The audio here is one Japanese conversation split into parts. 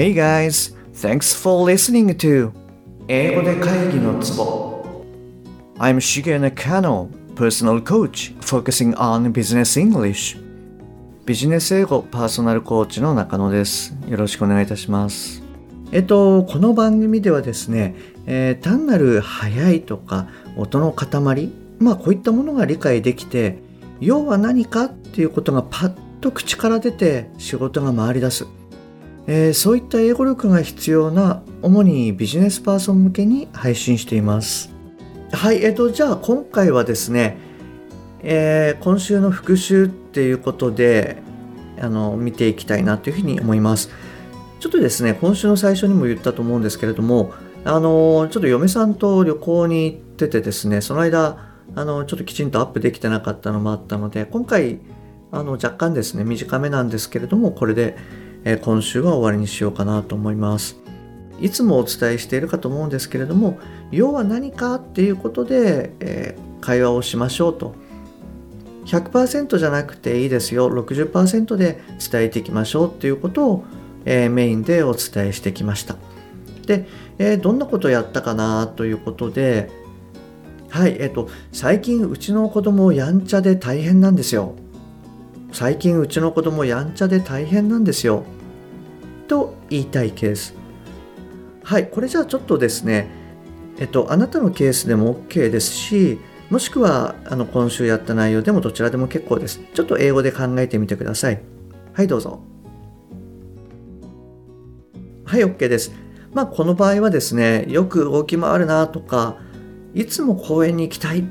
Hey guys, thanks for listening to 英語で会議のツボ。I'm Shige Nakano, personal coach focusing on business English. ビジネス英語パーソナルコーチの中野です。よろしくお願いいたします。えっとこの番組ではですね、えー、単なる速いとか音の塊まあこういったものが理解できて要は何かっていうことがパッと口から出て仕事が回り出す。えー、そういった英語力が必要な主にビジネスパーソン向けに配信しています。はい、えっ、ー、と、じゃあ今回はですね、えー、今週の復習っていうことで、あの、見ていきたいなというふうに思います。ちょっとですね、今週の最初にも言ったと思うんですけれども、あの、ちょっと嫁さんと旅行に行っててですね、その間、あの、ちょっときちんとアップできてなかったのもあったので、今回、あの、若干ですね、短めなんですけれども、これで、え今週は終わりにしようかなと思います。いつもお伝えしているかと思うんですけれども要は何かっていうことで、え、会話をしましょうと。100%じゃなくていいですよ。60%で伝えていきましょうっていうことを、え、メインでお伝えしてきました。で、え、どんなことをやったかなということではいえっ、と最近うちの子供やんちゃで大変なんですよ。最近うちの子供やんちゃで大変なんですよ。と言いたいケース。はいこれじゃあちょっとですねえっとあなたのケースでも OK ですしもしくはあの今週やった内容でもどちらでも結構です。ちょっと英語で考えてみてください。はいどうぞ。はい OK です。まあこの場合はですねよく動き回るなとかいつも公園に行きたいっ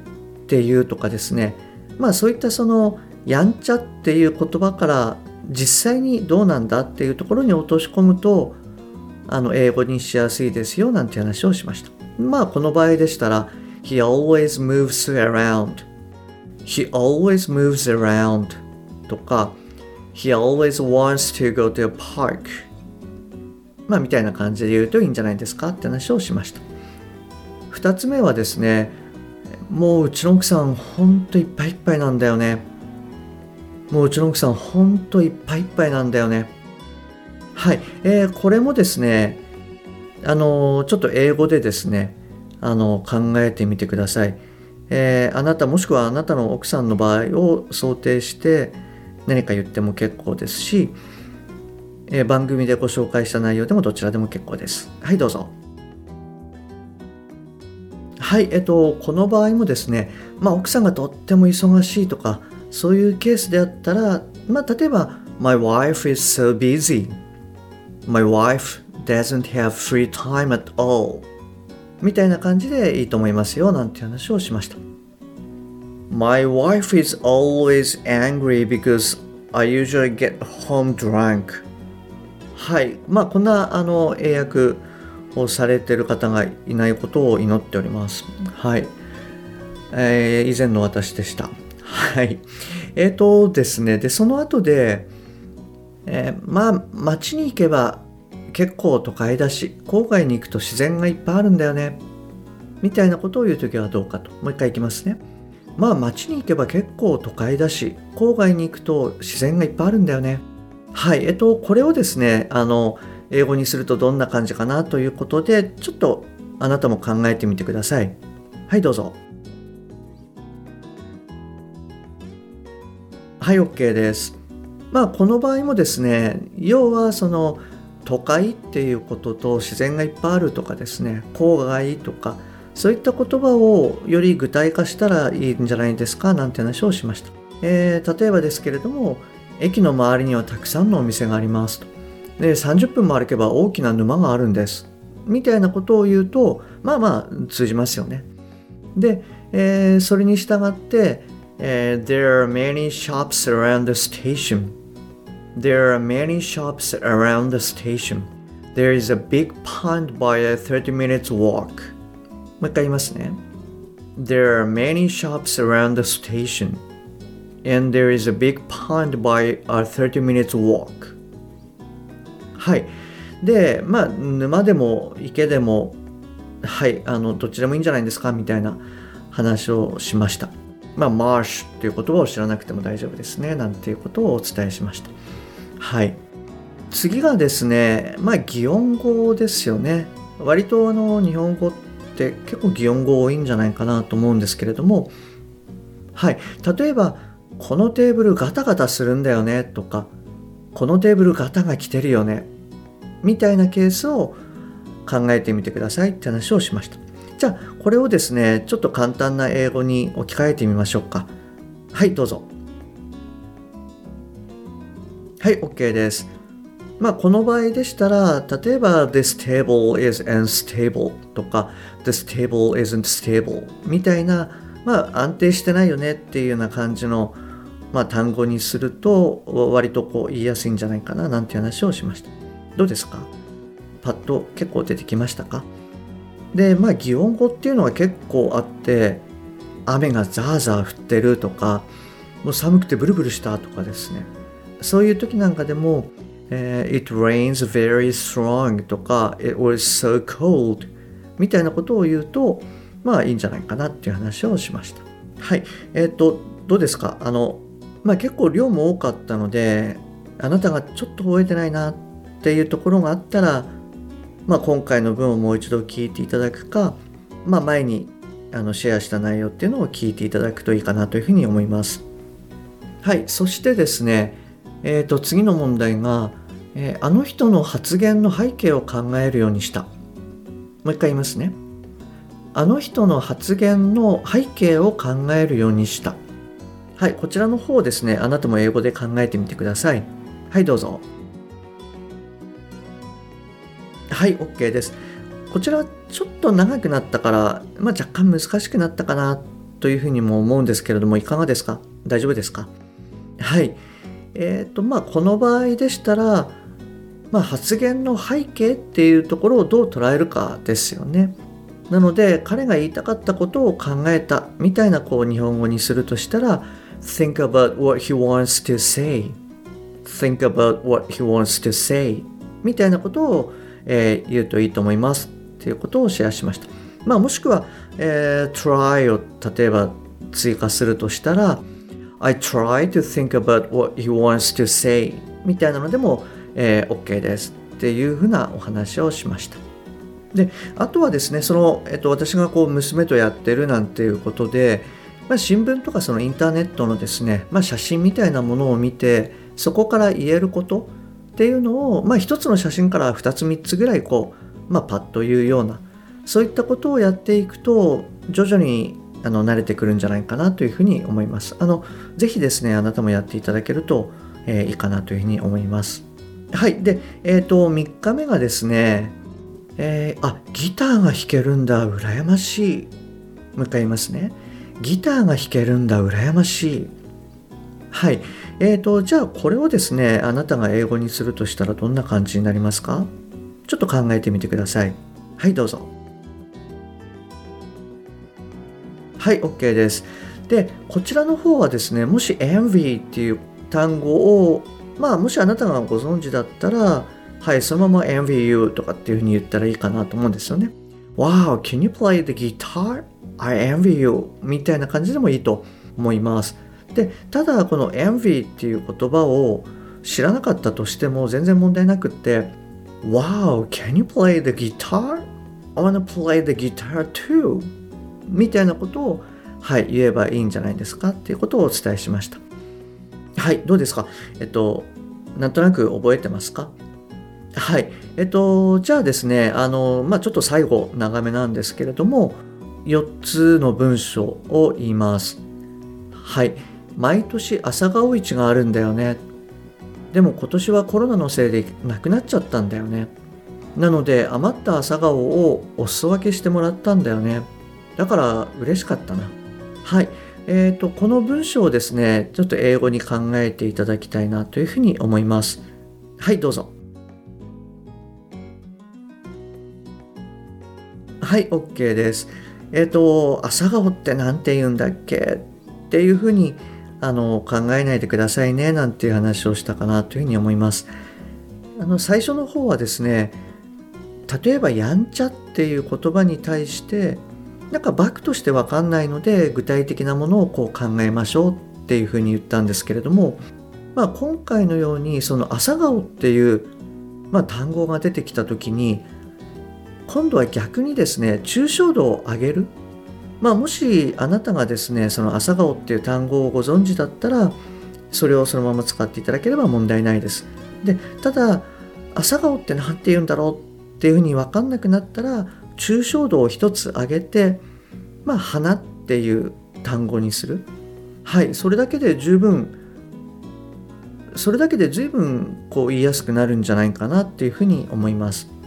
ていうとかですねまあそういったそのやんちゃっていう言葉から実際にどうなんだっていうところに落とし込むとあの英語にしやすいですよなんて話をしました。まあこの場合でしたら He always moves around. He always moves around. とか He always wants to go to a park. まあみたいな感じで言うといいんじゃないですかって話をしました。2つ目はですねもううちの奥さんほんといっぱいいっぱいなんだよね。もううちの奥さんほんといっぱいいっぱいなんだよね。はい、えー、これもですね、あのちょっと英語でですね、あの考えてみてください。えー、あなたもしくはあなたの奥さんの場合を想定して何か言っても結構ですし、えー、番組でご紹介した内容でもどちらでも結構です。はい、どうぞ。はい、えっと、この場合もですね、まあ、奥さんがとっても忙しいとか、そういうケースであったら、まあ、例えば My wife is so busy My wife doesn't have free time at all みたいな感じでいいと思いますよなんて話をしました My wife is always angry because I usually get home drunk はいまあこんなあの英訳をされてる方がいないことを祈っておりますはい、えー、以前の私でしたはい。えっ、ー、とですね、で、その後で、えー、まあ、街に行けば結構都会だし、郊外に行くと自然がいっぱいあるんだよね。みたいなことを言うときはどうかと。もう一回いきますね。まあ、街に行けば結構都会だし、郊外に行くと自然がいっぱいあるんだよね。はい。えっと、これをですね、あの、英語にするとどんな感じかなということで、ちょっとあなたも考えてみてください。はい、どうぞ。はい OK です。まあこの場合もですね要はその都会っていうことと自然がいっぱいあるとかですね郊外とかそういった言葉をより具体化したらいいんじゃないですかなんて話をしました、えー、例えばですけれども駅の周りにはたくさんのお店がありますと。で30分も歩けば大きな沼があるんです。みたいなことを言うとまあまあ通じますよね。で、えー、それに従って Uh, there are many shops around the station. There are many shops around the station. There is a big pond by a 30 minutes walk. もう一回言いますね。There are many shops around the station. And there is a big pond by a 30 minutes walk. はい。で、まあ、沼でも池でも、はい、あの、どっちでもいいんじゃないですかみたいな話をしました。 まあ、マーシュっていう言葉を知らなくても大丈夫ですねなんていうことをお伝えしました。はい。次がですねまあ擬音語ですよね割とあの日本語って結構擬音語多いんじゃないかなと思うんですけれどもはい例えばこのテーブルガタガタするんだよねとかこのテーブルガタが来てるよねみたいなケースを考えてみてくださいって話をしましたじゃあこれをですねちょっと簡単な英語に置き換えてみましょうか。はいどうぞ。はい OK です。まあこの場合でしたら例えば This table is unstable とか This table isn't stable みたいなまあ安定してないよねっていうような感じのまあ、単語にすると割とこう言いやすいんじゃないかななんて話をしました。どうですか？パッと結構出てきましたか？でまあ擬音語っていうのは結構あって雨がザーザー降ってるとかもう寒くてブルブルしたとかですね。そういう時なんかでも、It rains very strong とか It was so cold みたいなことを言うとまあいいんじゃないかなっていう話をしました。はい。えっ、ー、とどうですか？あのまあ結構量も多かったのであなたがちょっと覚えてないなっていうところがあったら、まあ、今回の文をもう一度聞いていただくか、まあ、前にあのシェアした内容っていうのを聞いていただくといいかなというふうに思います。はい、そしてですね、えー、と次の問題が、えー、あの人の発言の背景を考えるようにした。もう一回言いますね。あの人の発言の背景を考えるようにした。はい、こちらの方ですね、あなたも英語で考えてみてください。はい、どうぞ。はい、OK です。こちらちょっと長くなったから、まあ、若干難しくなったかなというふうにも思うんですけれども、いかがですか？大丈夫ですか？はい。えっ、ー、と、まあ、この場合でしたら、まあ、発言の背景っていうところをどう捉えるかですよね。なので、彼が言いたかったことを考えたみたいなこう日本語にするとしたら、think about what he wants to say think about what he wants to say みたいなことを、えー、言うといいと思いますっていうことをシェアしました。まあもしくは、えー、try を例えば追加するとしたら I try to think about what he wants to say みたいなのでも、えー、OK ですっていうふうなお話をしました。であとはですねその、えっと、私がこう娘とやってるなんていうことで、まあ、新聞とかそのインターネットのですね、まあ、写真みたいなものを見てそこから言えることっていうのを、まあ、一つの写真から2つ3つぐらいこう、まあ、パッと言うようなそういったことをやっていくと徐々にあの慣れてくるんじゃないかなというふうに思います。あのぜひですねあなたもやっていただけると、えー、いいかなというふうに思います。はい。で、えっ、ー、と、3日目がですね、えー、あ、ギターが弾けるんだ、羨ましい。もう一回言いますね。ギターが弾けるんだ羨ましいはいえーとじゃあこれをですねあなたが英語にするとしたらどんな感じになりますか？ちょっと考えてみてください。はいどうぞ。はい OK です。でこちらの方はですねもし envy っていう単語をまあもしあなたがご存知だったらはいそのまま envy you とかっていうふうに言ったらいいかなと思うんですよね。Wow can you play the guitar? I envy you. みたいな感じでもいいと思います。で、ただこの envy っていう言葉を知らなかったとしても全然問題なくって Wow, can you play the guitar? I wanna play the guitar too みたいなことをはい言えばいいんじゃないですかっていうことをお伝えしました。はい、どうですか？えっと、なんとなく覚えてますか？はい。えっと、じゃあですね、あの、まあ、ちょっと最後長めなんですけれども、4つの文章を言います。はい。毎年朝顔市があるんだよね。でも今年はコロナのせいでなくなっちゃったんだよね。なので余った朝顔をお裾分けしてもらったんだよね。だから嬉しかったな。はい。えっ、ー、と、この文章をですね、ちょっと英語に考えていただきたいなというふうに思います。はい、どうぞ。はい、OK です。えっ、ー、と、朝顔って何て言うんだっけ？っていうふうにあの考えないでくださいねなんていう話をしたかなというふうに思います。あの最初の方はですね例えばやんちゃっていう言葉に対してなんかバクとして分かんないので具体的なものをこう考えましょうっていうふうに言ったんですけれども、まあ、今回のようにその朝顔っていうまあ、単語が出てきた時に今度は逆にですね抽象度を上げる、まあ、もしあなたがですねその朝顔っていう単語をご存知だったらそれをそのまま使っていただければ問題ないです。でただ朝顔って何て言うんだろうっていうふうに分かんなくなったら抽象度を一つ上げてまあ花っていう単語にするはいそれだけで十分それだけで随分こう言いやすくなるんじゃないかなっていうふうに思います。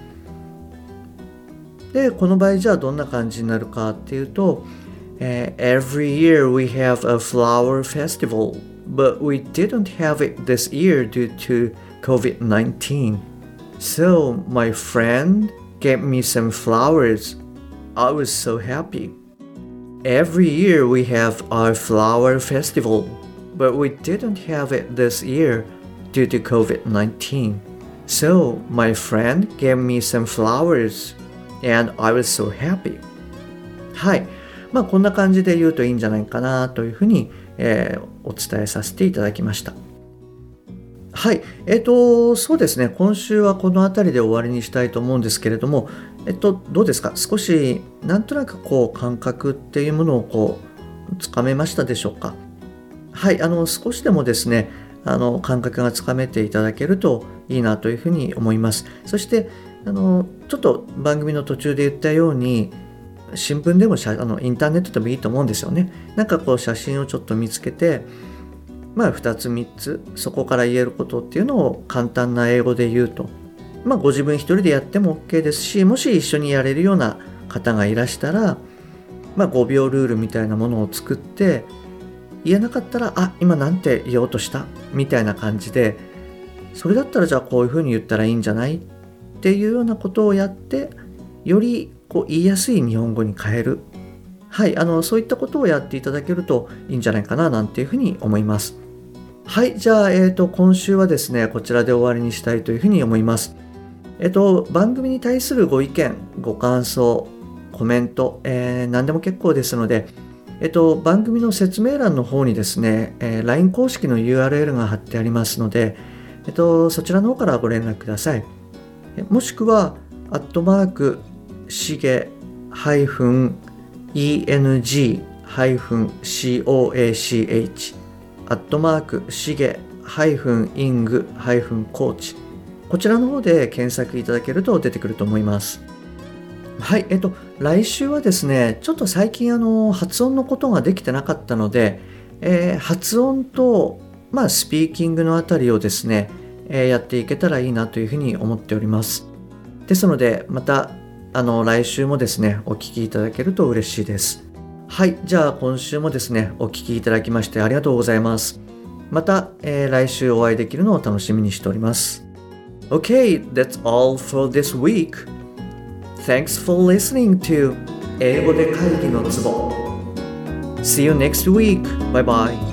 でこの場合じゃあどんな感じになるかっていうと、uh, Every year we have a flower festival but we didn't have it this year due to COVID-19 So my friend gave me some flowers I was so happy Every year we have our flower festival but we didn't have it this year due to COVID 19. So my friend gave me some flowers And I was so happy. はい。まあこんな感じで言うといいんじゃないかなというふうに、えー、お伝えさせていただきました。はい。えっ、ー、と、そうですね。今週はこの辺りで終わりにしたいと思うんですけれども、えっと、どうですか？少しなんとなくこう感覚っていうものをこうつかめましたでしょうか？はいあの少しでもですねあの感覚がつかめていただけるといいなというふうに思いますそしてあのちょっと番組の途中で言ったように新聞でもあのインターネットでもいいと思うんですよね。なんかこう写真をちょっと見つけてまあ2つ3つそこから言えることっていうのを簡単な英語で言うと。まあご自分一人でやっても OK ですしもし一緒にやれるような方がいらしたらまあ5秒ルールみたいなものを作って言えなかったらあ今なんて言おうとした？みたいな感じでそれだったらじゃあこういうふうに言ったらいいんじゃない？っていうようなことをやってよりこう言いやすい日本語に変える。はいあのそういったことをやっていただけるといいんじゃないかななんていうふうに思います。はいじゃあ、えーと、今週はですねこちらで終わりにしたいというふうに思います。えっ、と番組に対するご意見ご感想コメント、えー、何でも結構ですのでえっと、番組の説明欄の方にですね、えー、LINE 公式の URL が貼ってありますので、えっと、そちらの方からご連絡ください。もしくは、アットマーク、しげ -eng-coach、アットマーク、しげ -ing-coach、こちらの方で検索いただけると出てくると思います。はい、えっと、来週はですね、ちょっと最近あの発音のことができてなかったので、えー、発音と、まあ、スピーキングのあたりをですね、え、やっていけたらいいなというふうに思っております。ですので、また、あの、来週もですね、お聞きいただけると嬉しいです。はい、じゃあ今週もですね、お聞きいただきましてありがとうございます。また、えー、来週お会いできるのを楽しみにしております。Okay, that's all for this week. Thanks for listening to 英語で会議のツボ See you next week. Bye bye.